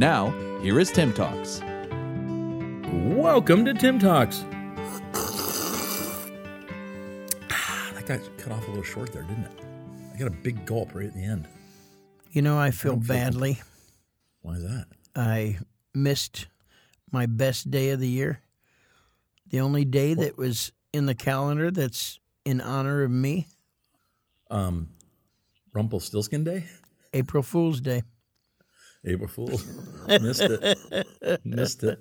Now, here is TIIM Talks. Welcome to TIIM Talks. Ah, that got cut off a little short there, didn't it? I got a big gulp right at the end. You know, I feel don't feel- badly. Why is that? I missed my best day of the year. The only day that was in the calendar that's in honor of me, Um, Rumpelstiltskin Day? April Fool's Day. April Fool's. missed it. missed it.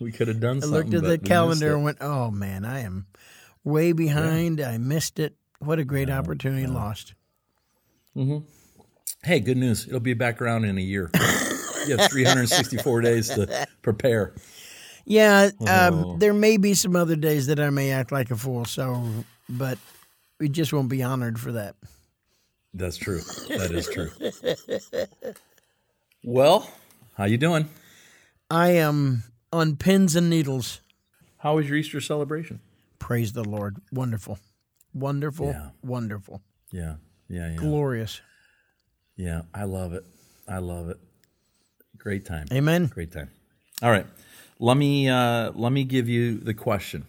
We could have done I something. looked at the calendar and went, "Oh man, I am way behind. I missed it. What a great opportunity lost." Hmm. Hey, good news. It'll be back around in a year. you have 364 days to prepare. Yeah, Oh. um, there may be some other days that I may act like a fool. So, but we just won't be honored for that. That's true. That is true. well, how you doing? I am on pins and needles. How was your Easter celebration? Praise the Lord. Wonderful. Wonderful. Yeah. Wonderful. Yeah, yeah, yeah. Glorious. Yeah, I love it. I love it. Great time. Amen. Great time. All right. Let me uh, let me give you the question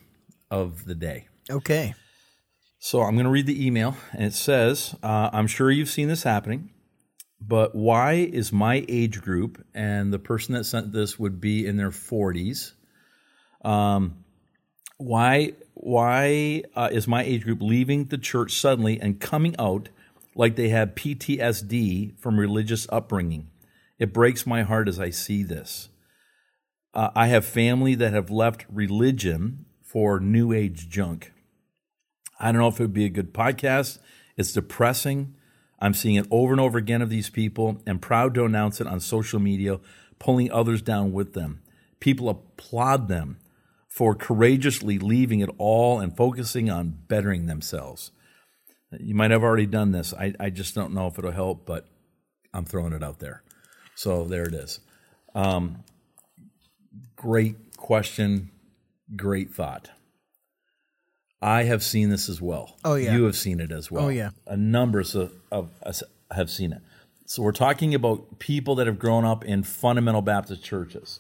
of the day. Okay. So I'm going to read the email, and it says, uh, "I'm sure you've seen this happening, but why is my age group and the person that sent this would be in their 40s? Um, why why uh, is my age group leaving the church suddenly and coming out like they have PTSD from religious upbringing? It breaks my heart as I see this. Uh, I have family that have left religion for new age junk. I don't know if it would be a good podcast. It's depressing. I'm seeing it over and over again of these people and proud to announce it on social media, pulling others down with them. People applaud them for courageously leaving it all and focusing on bettering themselves. You might have already done this. I, I just don't know if it'll help, but I'm throwing it out there. So there it is. Um, great question, great thought. I have seen this as well. Oh, yeah. You have seen it as well. Oh, yeah. A numbers of, of us have seen it. So we're talking about people that have grown up in fundamental Baptist churches,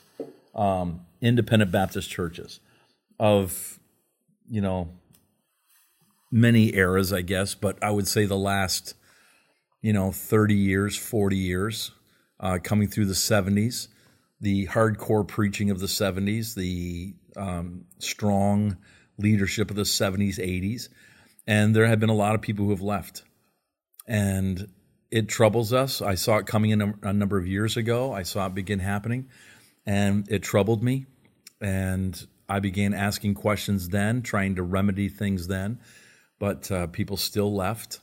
um, independent Baptist churches, of you know many eras, I guess, but I would say the last you know thirty years, forty years, uh, coming through the seventies, the hardcore preaching of the seventies, the um, strong leadership of the seventies, eighties, and there have been a lot of people who have left, and it troubles us. I saw it coming in a, a number of years ago. I saw it begin happening, and it troubled me. And I began asking questions then, trying to remedy things then, but uh, people still left.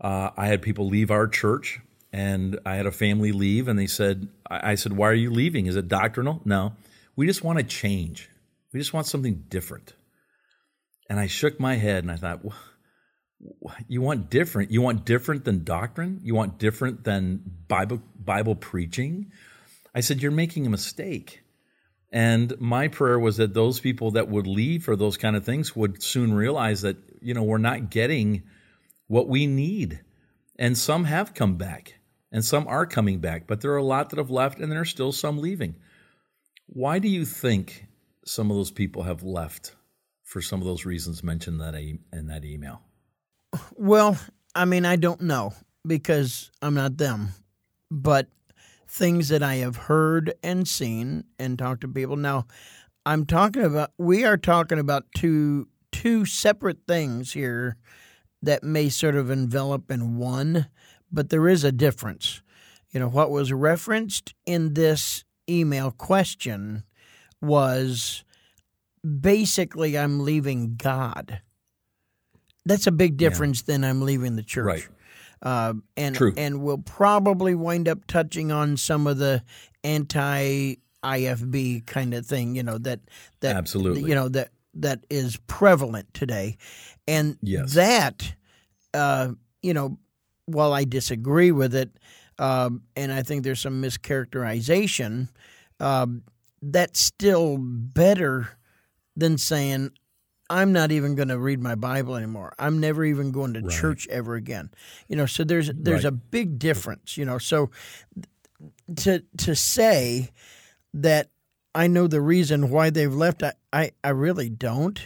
Uh, I had people leave our church, and I had a family leave, and they said, I said, Why are you leaving? Is it doctrinal? No. We just want to change. We just want something different. And I shook my head and I thought, you want different you want different than doctrine? You want different than bible bible preaching? I said you're making a mistake. And my prayer was that those people that would leave for those kind of things would soon realize that you know we're not getting what we need. And some have come back and some are coming back but there are a lot that have left and there are still some leaving. Why do you think some of those people have left for some of those reasons mentioned that in that email Well, I mean, I don't know because I'm not them, but things that I have heard and seen and talked to people. Now, I'm talking about. We are talking about two two separate things here that may sort of envelop in one, but there is a difference. You know, what was referenced in this email question was basically I'm leaving God. That's a big difference than I'm leaving the church. Right. Uh, and True. and we'll probably wind up touching on some of the anti IFB kind of thing, you know, that that Absolutely. you know that that is prevalent today. And Yes. that uh, you know, while I disagree with it, um, and I think there's some mischaracterization, um, that's still better than saying, I'm not even going to read my Bible anymore. I'm never even going to church ever again. You know, so there's there's Right. a big difference. You know, so to to say that I know the reason why they've left, I I, I really don't.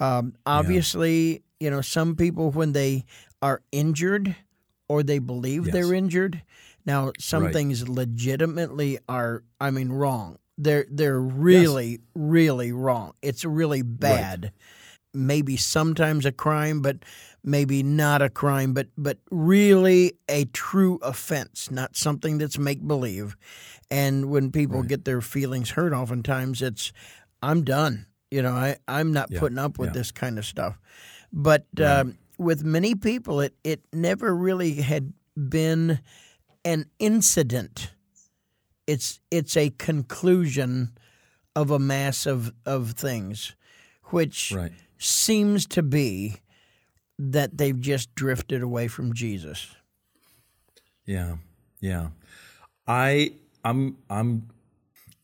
Um, obviously, you know, some people when they are injured or they believe Yes. they're injured. Now, some Right. things legitimately are, I mean, wrong. They're they're really really wrong. It's really bad. Maybe sometimes a crime, but maybe not a crime, but but really a true offense, not something that's make believe. And when people get their feelings hurt, oftentimes it's, I'm done. You know, I I'm not Yeah, putting up with yeah. this kind of stuff. But um, with many people, it it never really had been an incident. It's it's a conclusion of a mass of, of things, which Right. seems to be that they've just drifted away from Jesus. Yeah, yeah. I I'm I'm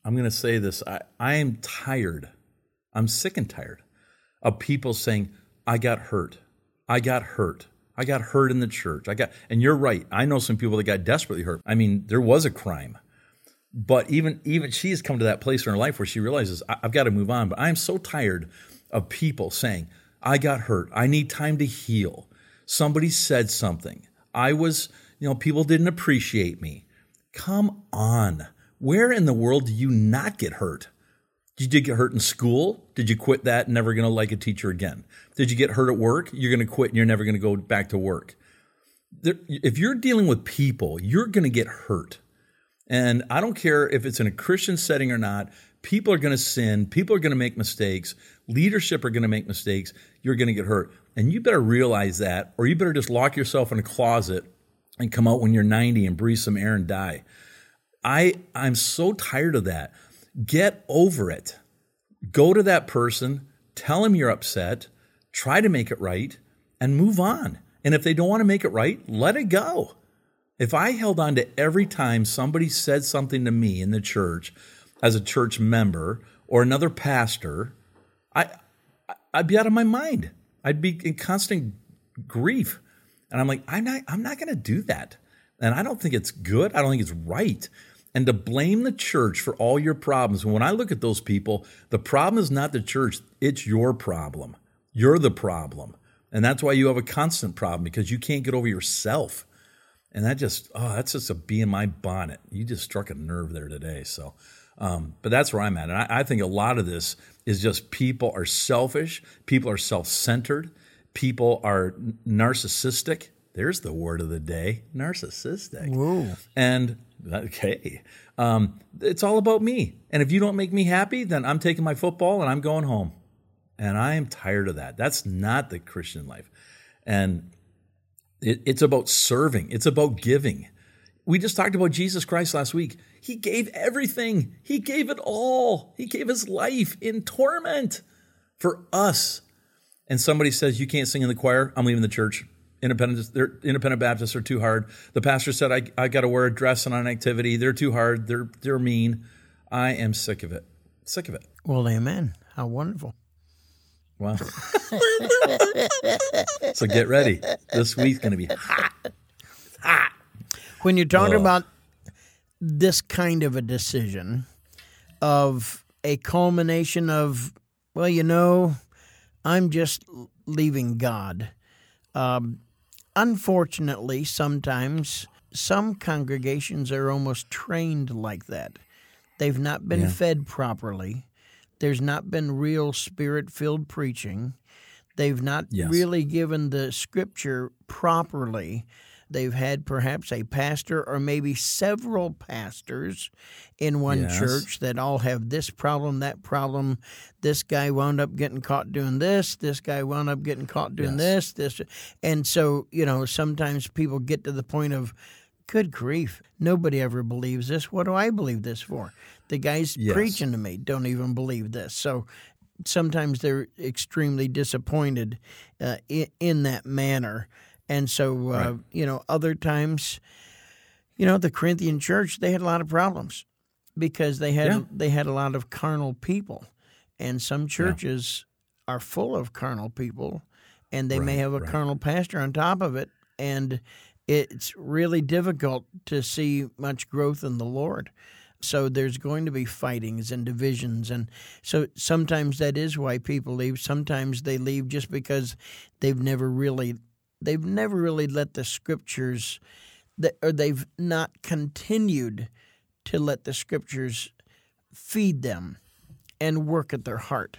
I'm gonna say this. I, I am tired. I'm sick and tired of people saying, I got hurt. I got hurt. I got hurt in the church. I got and you're right. I know some people that got desperately hurt. I mean, there was a crime. But even even she has come to that place in her life where she realizes I've got to move on. But I'm so tired of people saying, I got hurt. I need time to heal. Somebody said something. I was, you know, people didn't appreciate me. Come on. Where in the world do you not get hurt? Did you get hurt in school? Did you quit that never going to like a teacher again? Did you get hurt at work? You're going to quit and you're never going to go back to work. There, if you're dealing with people, you're going to get hurt. And I don't care if it's in a Christian setting or not, people are going to sin, people are going to make mistakes, leadership are going to make mistakes, you're going to get hurt. And you better realize that, or you better just lock yourself in a closet and come out when you're 90 and breathe some air and die. I I'm so tired of that. Get over it. Go to that person, tell them you're upset, try to make it right, and move on. And if they don't want to make it right, let it go. If I held on to every time somebody said something to me in the church as a church member or another pastor, I I'd be out of my mind. I'd be in constant grief. And I'm like, I'm not I'm not going to do that. And I don't think it's good. I don't think it's right. And to blame the church for all your problems, when I look at those people, the problem is not the church, it's your problem. You're the problem. And that's why you have a constant problem because you can't get over yourself. And that just, oh, that's just a bee in my bonnet. You just struck a nerve there today. So, um, but that's where I'm at. And I, I think a lot of this is just people are selfish, people are self centered, people are narcissistic. There's the word of the day narcissistic. Whoa. And okay, um, it's all about me. And if you don't make me happy, then I'm taking my football and I'm going home. And I am tired of that. That's not the Christian life. And it, it's about serving, it's about giving. We just talked about Jesus Christ last week. He gave everything, He gave it all. He gave His life in torment for us. And somebody says, You can't sing in the choir, I'm leaving the church. Independent, independent Baptists are too hard. The pastor said, I, I got to wear a dress and on an activity. They're too hard. They're, they're mean. I am sick of it. Sick of it. Well, amen. How wonderful. Wow. so get ready. This week's going to be hot. hot. When you're talking Ugh. about this kind of a decision of a culmination of, well, you know, I'm just leaving God. Um, unfortunately, sometimes some congregations are almost trained like that. They've not been Yeah. fed properly. There's not been real spirit filled preaching. They've not Yes. really given the scripture properly. They've had perhaps a pastor or maybe several pastors in one Yes. church that all have this problem, that problem. This guy wound up getting caught doing this. This guy wound up getting caught doing Yes. this. This, and so you know, sometimes people get to the point of good grief, nobody ever believes this. What do I believe this for? The guys Yes. preaching to me don't even believe this. So sometimes they're extremely disappointed uh, in, in that manner. And so, uh, Right. you know, other times, you know, the Corinthian church, they had a lot of problems because they had Yeah. they had a lot of carnal people. And some churches are full of carnal people and they may have a right. carnal pastor on top of it and it's really difficult to see much growth in the Lord. So there's going to be fightings and divisions and so sometimes that is why people leave. Sometimes they leave just because they've never really they've never really let the scriptures or they've not continued to let the scriptures feed them and work at their heart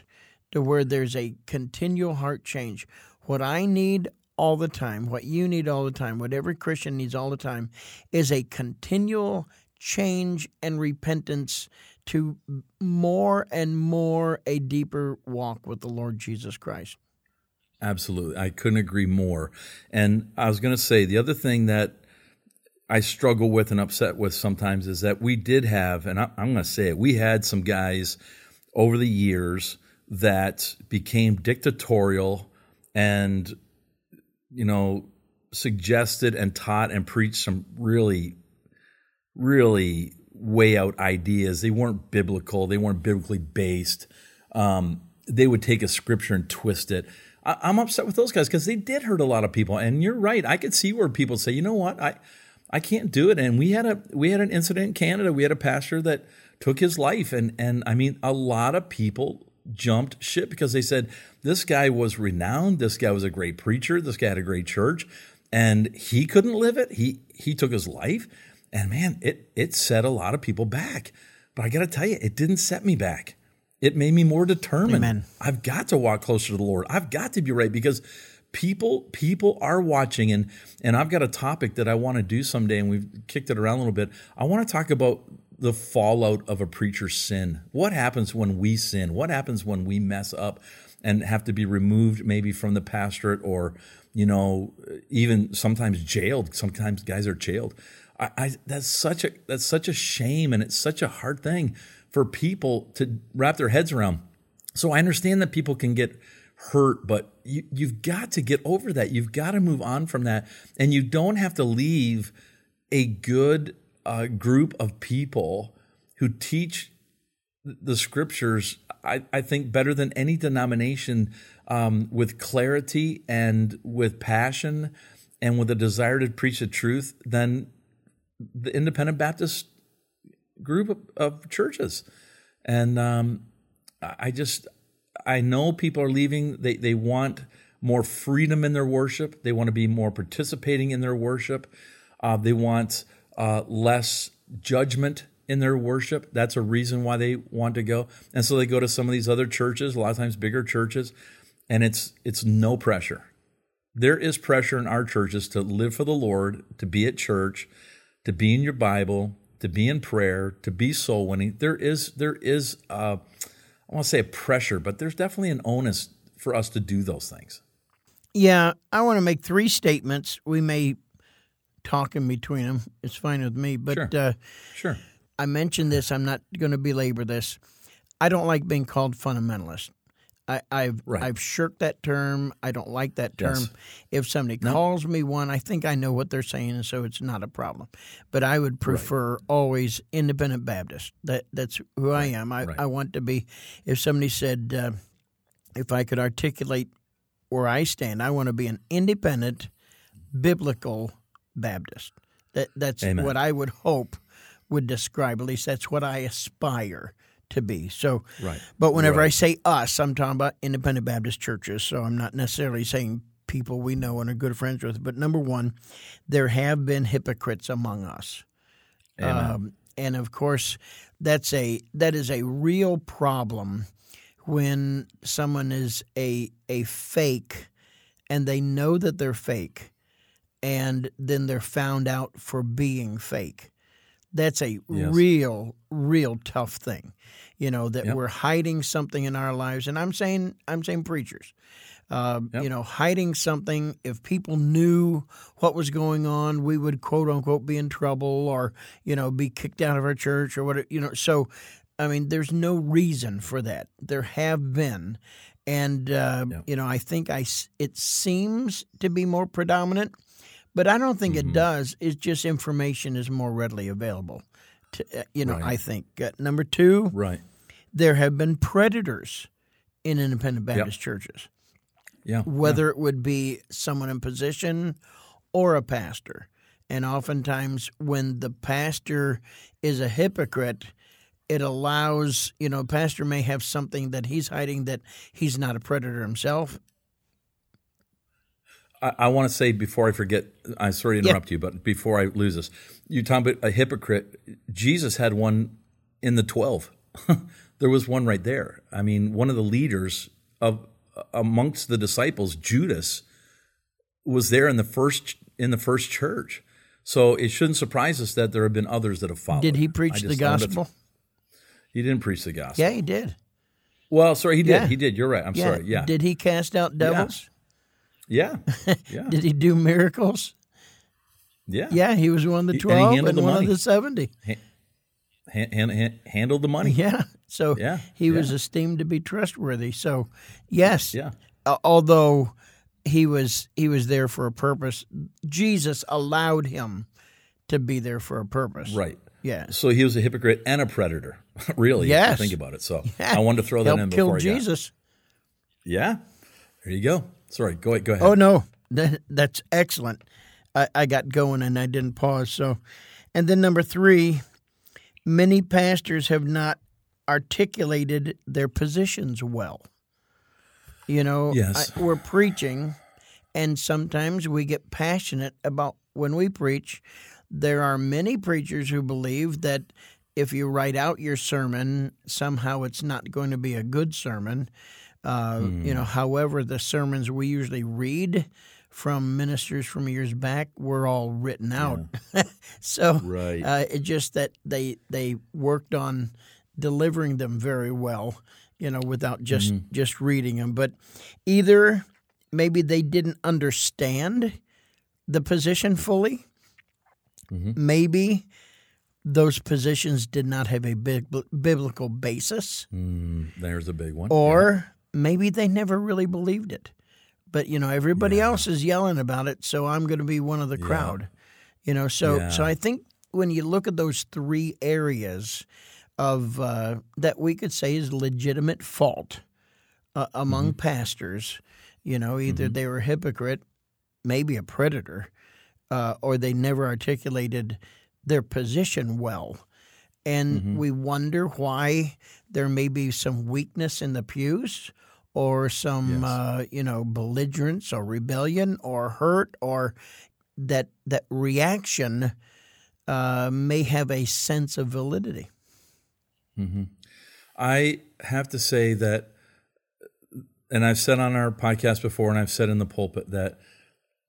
to where there's a continual heart change. What I need all the time, what you need all the time, what every Christian needs all the time is a continual change and repentance to more and more a deeper walk with the Lord Jesus Christ. Absolutely. I couldn't agree more. And I was going to say the other thing that I struggle with and upset with sometimes is that we did have, and I'm going to say it, we had some guys over the years that became dictatorial and, you know, suggested and taught and preached some really, really way out ideas. They weren't biblical, they weren't biblically based. Um, they would take a scripture and twist it. I, I'm upset with those guys because they did hurt a lot of people. And you're right. I could see where people say, you know what, I I can't do it. And we had a we had an incident in Canada. We had a pastor that took his life, and and I mean, a lot of people jumped ship because they said this guy was renowned. This guy was a great preacher. This guy had a great church, and he couldn't live it. He he took his life, and man, it it set a lot of people back. But I got to tell you, it didn't set me back. It made me more determined. Amen. I've got to walk closer to the Lord. I've got to be right because people people are watching and and I've got a topic that I want to do someday and we've kicked it around a little bit. I want to talk about the fallout of a preacher's sin. What happens when we sin? What happens when we mess up and have to be removed maybe from the pastorate or you know even sometimes jailed. Sometimes guys are jailed. I, I that's such a that's such a shame and it's such a hard thing for people to wrap their heads around. So I understand that people can get hurt, but you, you've got to get over that. You've got to move on from that. And you don't have to leave a good uh, group of people who teach the scriptures, I, I think, better than any denomination um, with clarity and with passion and with a desire to preach the truth than the independent Baptist group of, of churches. And um, I just, I know people are leaving. They, they want more freedom in their worship. They want to be more participating in their worship. Uh, they want uh, less judgment in their worship. That's a reason why they want to go. And so they go to some of these other churches, a lot of times bigger churches, and it's it's no pressure. There is pressure in our churches to live for the Lord, to be at church, to be in your Bible, to be in prayer, to be soul winning. There is there is uh, I want to say a pressure, but there's definitely an onus for us to do those things. Yeah, I want to make three statements. We may talk in between them. It's fine with me. But Sure. uh, Sure. I mentioned this. I'm not going to belabor this. I don't like being called fundamentalist. I, I've Right. I've shirked that term. I don't like that term. Yes. If somebody calls me one, I think I know what they're saying, and so it's not a problem. But I would prefer always independent Baptist. That that's who I am. I, right. I want to be. If somebody said, uh, if I could articulate where I stand, I want to be an independent, biblical Baptist. That that's Amen. what I would hope would describe. At least that's what I aspire to be. So, Right. But whenever I say us, I'm talking about independent Baptist churches. So I'm not necessarily saying people we know and are good friends with. But number one, there have been hypocrites among us. Um, and of course, that's a that is a real problem when someone is a a fake and they know that they're fake and then they're found out for being fake. That's a Yes. real, real tough thing. You know that Yep. we're hiding something in our lives, and I'm saying I'm saying preachers. Uh, Yep. You know, hiding something. If people knew what was going on, we would quote unquote be in trouble, or you know, be kicked out of our church, or whatever. You know, so I mean, there's no reason for that. There have been, and uh, Yep. you know, I think i it seems to be more predominant, but I don't think Mm-hmm. it does. It's just information is more readily available. To, uh, you know, Right. I think uh, number two, Right. there have been predators in independent Baptist churches, Yeah. whether it would be someone in position or a pastor. And oftentimes, when the pastor is a hypocrite, it allows, you know, pastor may have something that he's hiding that he's not a predator himself. I, I want to say before I forget, I'm sorry to Yeah. interrupt you, but before I lose this, you talking about a hypocrite. Jesus had one in the 12. there was one right there. I mean, one of the leaders of amongst the disciples, Judas, was there in the first in the first church. So it shouldn't surprise us that there have been others that have followed. Did he preach the gospel? He didn't preach the gospel. Yeah, he did. Well, sorry, he did. Yeah. He did. You're right. I'm Yeah. sorry. Yeah. Did he cast out devils? Yeah. Yeah. Did he do miracles? Yeah. Yeah, he was one of the He- and he twelve and, the one money. of the seventy. Han- han- han- handled the money. Yeah, so Yeah, he was esteemed to be trustworthy. So, yes, Yeah. uh, although he was he was there for a purpose, Jesus allowed him to be there for a purpose. Right. Yeah. So he was a hypocrite and a predator, really. if you Yes. think about it. So Yeah. I wanted to throw that in kill before got. Jesus. Yeah. There you go. Sorry. Go ahead. Go ahead. Oh no, that, that's excellent. I, I got going and I didn't pause. So, and then number three, many pastors have not articulated their positions well. You know, Yes. I, we're preaching, and sometimes we get passionate about when we preach. There are many preachers who believe that if you write out your sermon, somehow it's not going to be a good sermon. Uh, You know, however, the sermons we usually read from ministers from years back were all written out. so Right. uh, it just that they they worked on delivering them very well, you know, without just just reading them. But either maybe they didn't understand the position fully. Maybe those positions did not have a bib- biblical basis, Mm, there's a big one. or maybe they never really believed it. But you know, everybody else is yelling about it, so I'm going to be one of the crowd. You know, so Yeah. so I think when you look at those three areas of uh, that we could say is legitimate fault uh, among Mm-hmm. pastors, you know, either they were a hypocrite, maybe a predator, uh, or they never articulated their position well. And Mm-hmm. we wonder why there may be some weakness in the pews or some, Yes. uh, you know, belligerence or rebellion or hurt or that, that reaction uh, may have a sense of validity. I have to say that, and I've said on our podcast before, and I've said in the pulpit that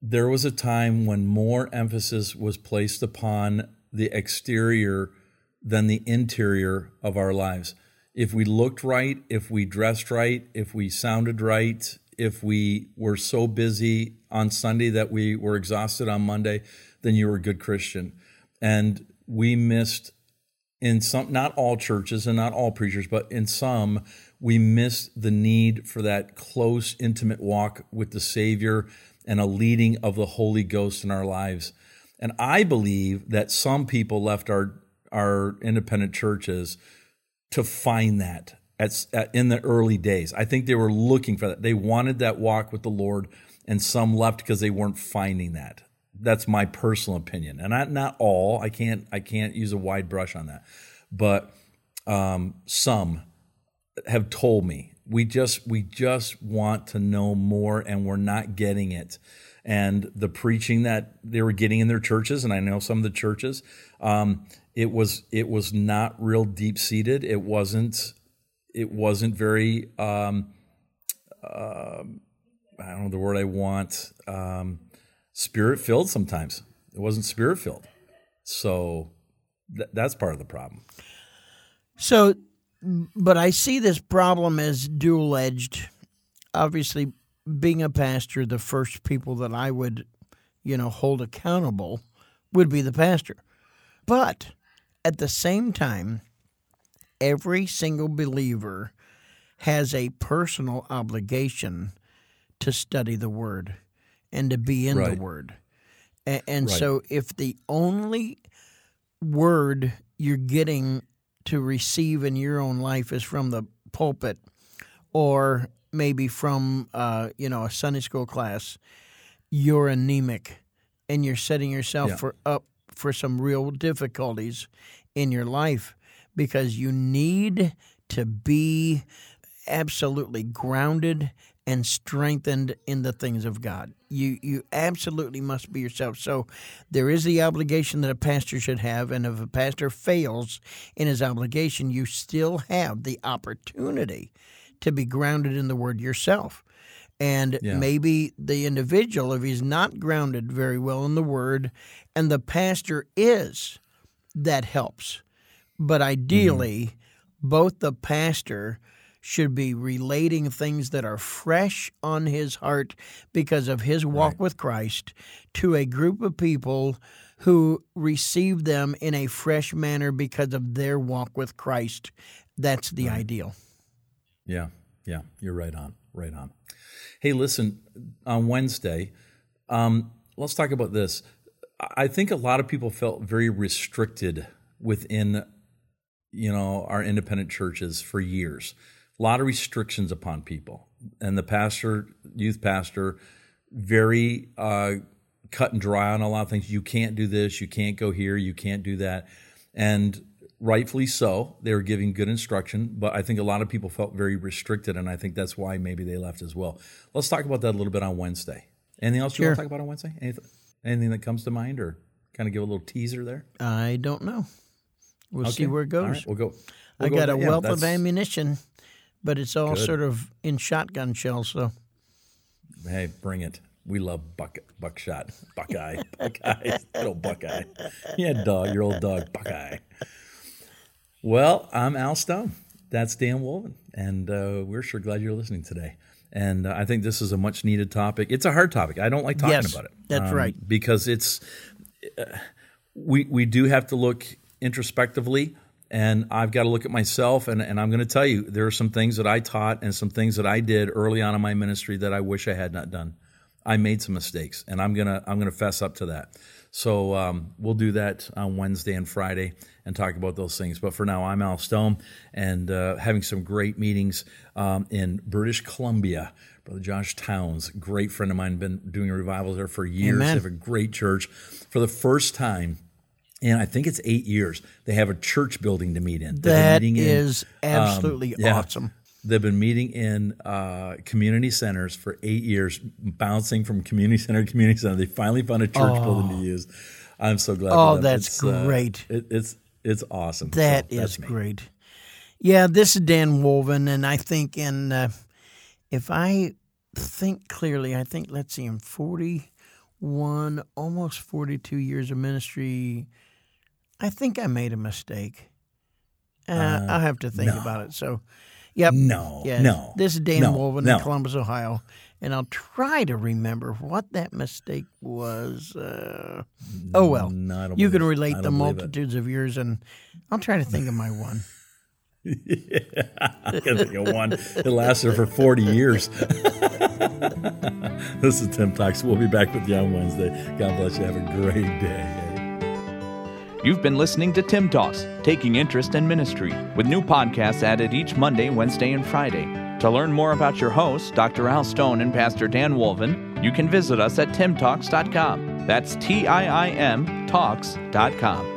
there was a time when more emphasis was placed upon the exterior than the interior of our lives. If we looked right, if we dressed right, if we sounded right, if we were so busy on Sunday that we were exhausted on Monday, then you were a good Christian. And we missed in some not all churches and not all preachers but in some we missed the need for that close intimate walk with the savior and a leading of the holy ghost in our lives and i believe that some people left our our independent churches to find that at, at, in the early days. I think they were looking for that. They wanted that walk with the lord and some left because they weren't finding that. That's my personal opinion. And not not all. I can't i can't use a wide brush on that. But um, some have told me we just we just want to know more and we're not getting it. And the preaching that they were getting in their churches and i know some of the churches um, it was it was not real deep seated it wasn't it wasn't very um, uh, i don't know the word i want um, spirit filled sometimes it wasn't spirit filled so th- that's part of the problem. So, but I see this problem as dual edged. Obviously, being a pastor, the first people that I would, you know, hold accountable would be the pastor. But at the same time, every single believer has a personal obligation to study the Word and to be in Right. the Word. And, and Right. so, if the only word you're getting to receive in your own life is from the pulpit or maybe from uh, you know a Sunday school class, you're anemic and you're setting yourself Yeah. for up for some real difficulties in your life because you need to be absolutely grounded and strengthened in the things of God. You you absolutely must be yourself. So there is the obligation that a pastor should have and if a pastor fails in his obligation, you still have the opportunity to be grounded in the word yourself. And Yeah. maybe the individual if he's not grounded very well in the word and the pastor is that helps. But mm-hmm. ideally, both the pastor should be relating things that are fresh on his heart because of his walk with Christ to a group of people who receive them in a fresh manner because of their walk with Christ. That's the ideal. Yeah, yeah, you're right on, right on. Hey, listen, on Wednesday, um, let's talk about this. I think a lot of people felt very restricted within, you know, our independent churches for years. A lot of restrictions upon people, and the pastor, youth pastor, very uh, cut and dry on a lot of things. You can't do this. You can't go here. You can't do that, and rightfully so. They were giving good instruction, but I think a lot of people felt very restricted, and I think that's why maybe they left as well. Let's talk about that a little bit on Wednesday. Anything else you want to talk about on Wednesday? Anything, anything that comes to mind, or kind of give a little teaser there? I don't know. We'll see where it goes. Right, we'll go. I we'll go got a. Yeah, wealth of ammunition, but it's all Good. sort of in shotgun shells. So Hey, bring it. We love buck, buckshot, Buckeye, Buckeye, little Buckeye. Yeah, dog, your old dog, Buckeye. Well, I'm Al Stone. That's Dan Wolven, and uh, we're sure glad you're listening today. And uh, I think this is a much needed topic. It's a hard topic. I don't like talking Yes, about it. um, that's right. Because it's uh, we we do have to look introspectively and I've got to look at myself and, and I'm going to tell you there are some things that I taught and some things that I did early on in my ministry that I wish I had not done. I made some mistakes and I'm gonna I'm gonna fess up to that. So um, we'll do that on Wednesday and Friday and talk about those things. But for now, I'm Al Stone and uh, having some great meetings um, in British Columbia. Brother Josh Towns, great friend of mine, been doing revivals there for years. Amen. They have a great church. For the first time, and I think it's eight years, they have a church building to meet in. That meeting in, absolutely um, yeah. awesome. They've been meeting in uh, community centers for eight years, bouncing from community center to community center. They finally found a church building to use. I'm so glad. Oh, that's It's, uh, great. it, it's it's awesome. That So is that's great. Yeah, this is Dan Wolven, and I think in uh, if I think clearly, I think let's see, in forty-one, almost forty-two years of ministry, I think I made a mistake. Uh, I'll have to think no. about it. So, yep, No, yeah. no, This is Dan no, Wolven no. in Columbus, Ohio, and I'll try to remember what that mistake was. Uh, oh well, No, you can relate the don't it. multitudes of years, and I'll try to think of my one. I can think of one. It lasted for 40 years. this is TIIM Talks. We'll be back with you on Wednesday. God bless you. Have a great day. You've been listening to TIIM Talks, taking interest in ministry, with new podcasts added each Monday, Wednesday, and Friday. To learn more about your hosts, Dr. Al Stone and Pastor Dan Wolven, you can visit us at tiimtalks.com. That's T I I M Talks.com.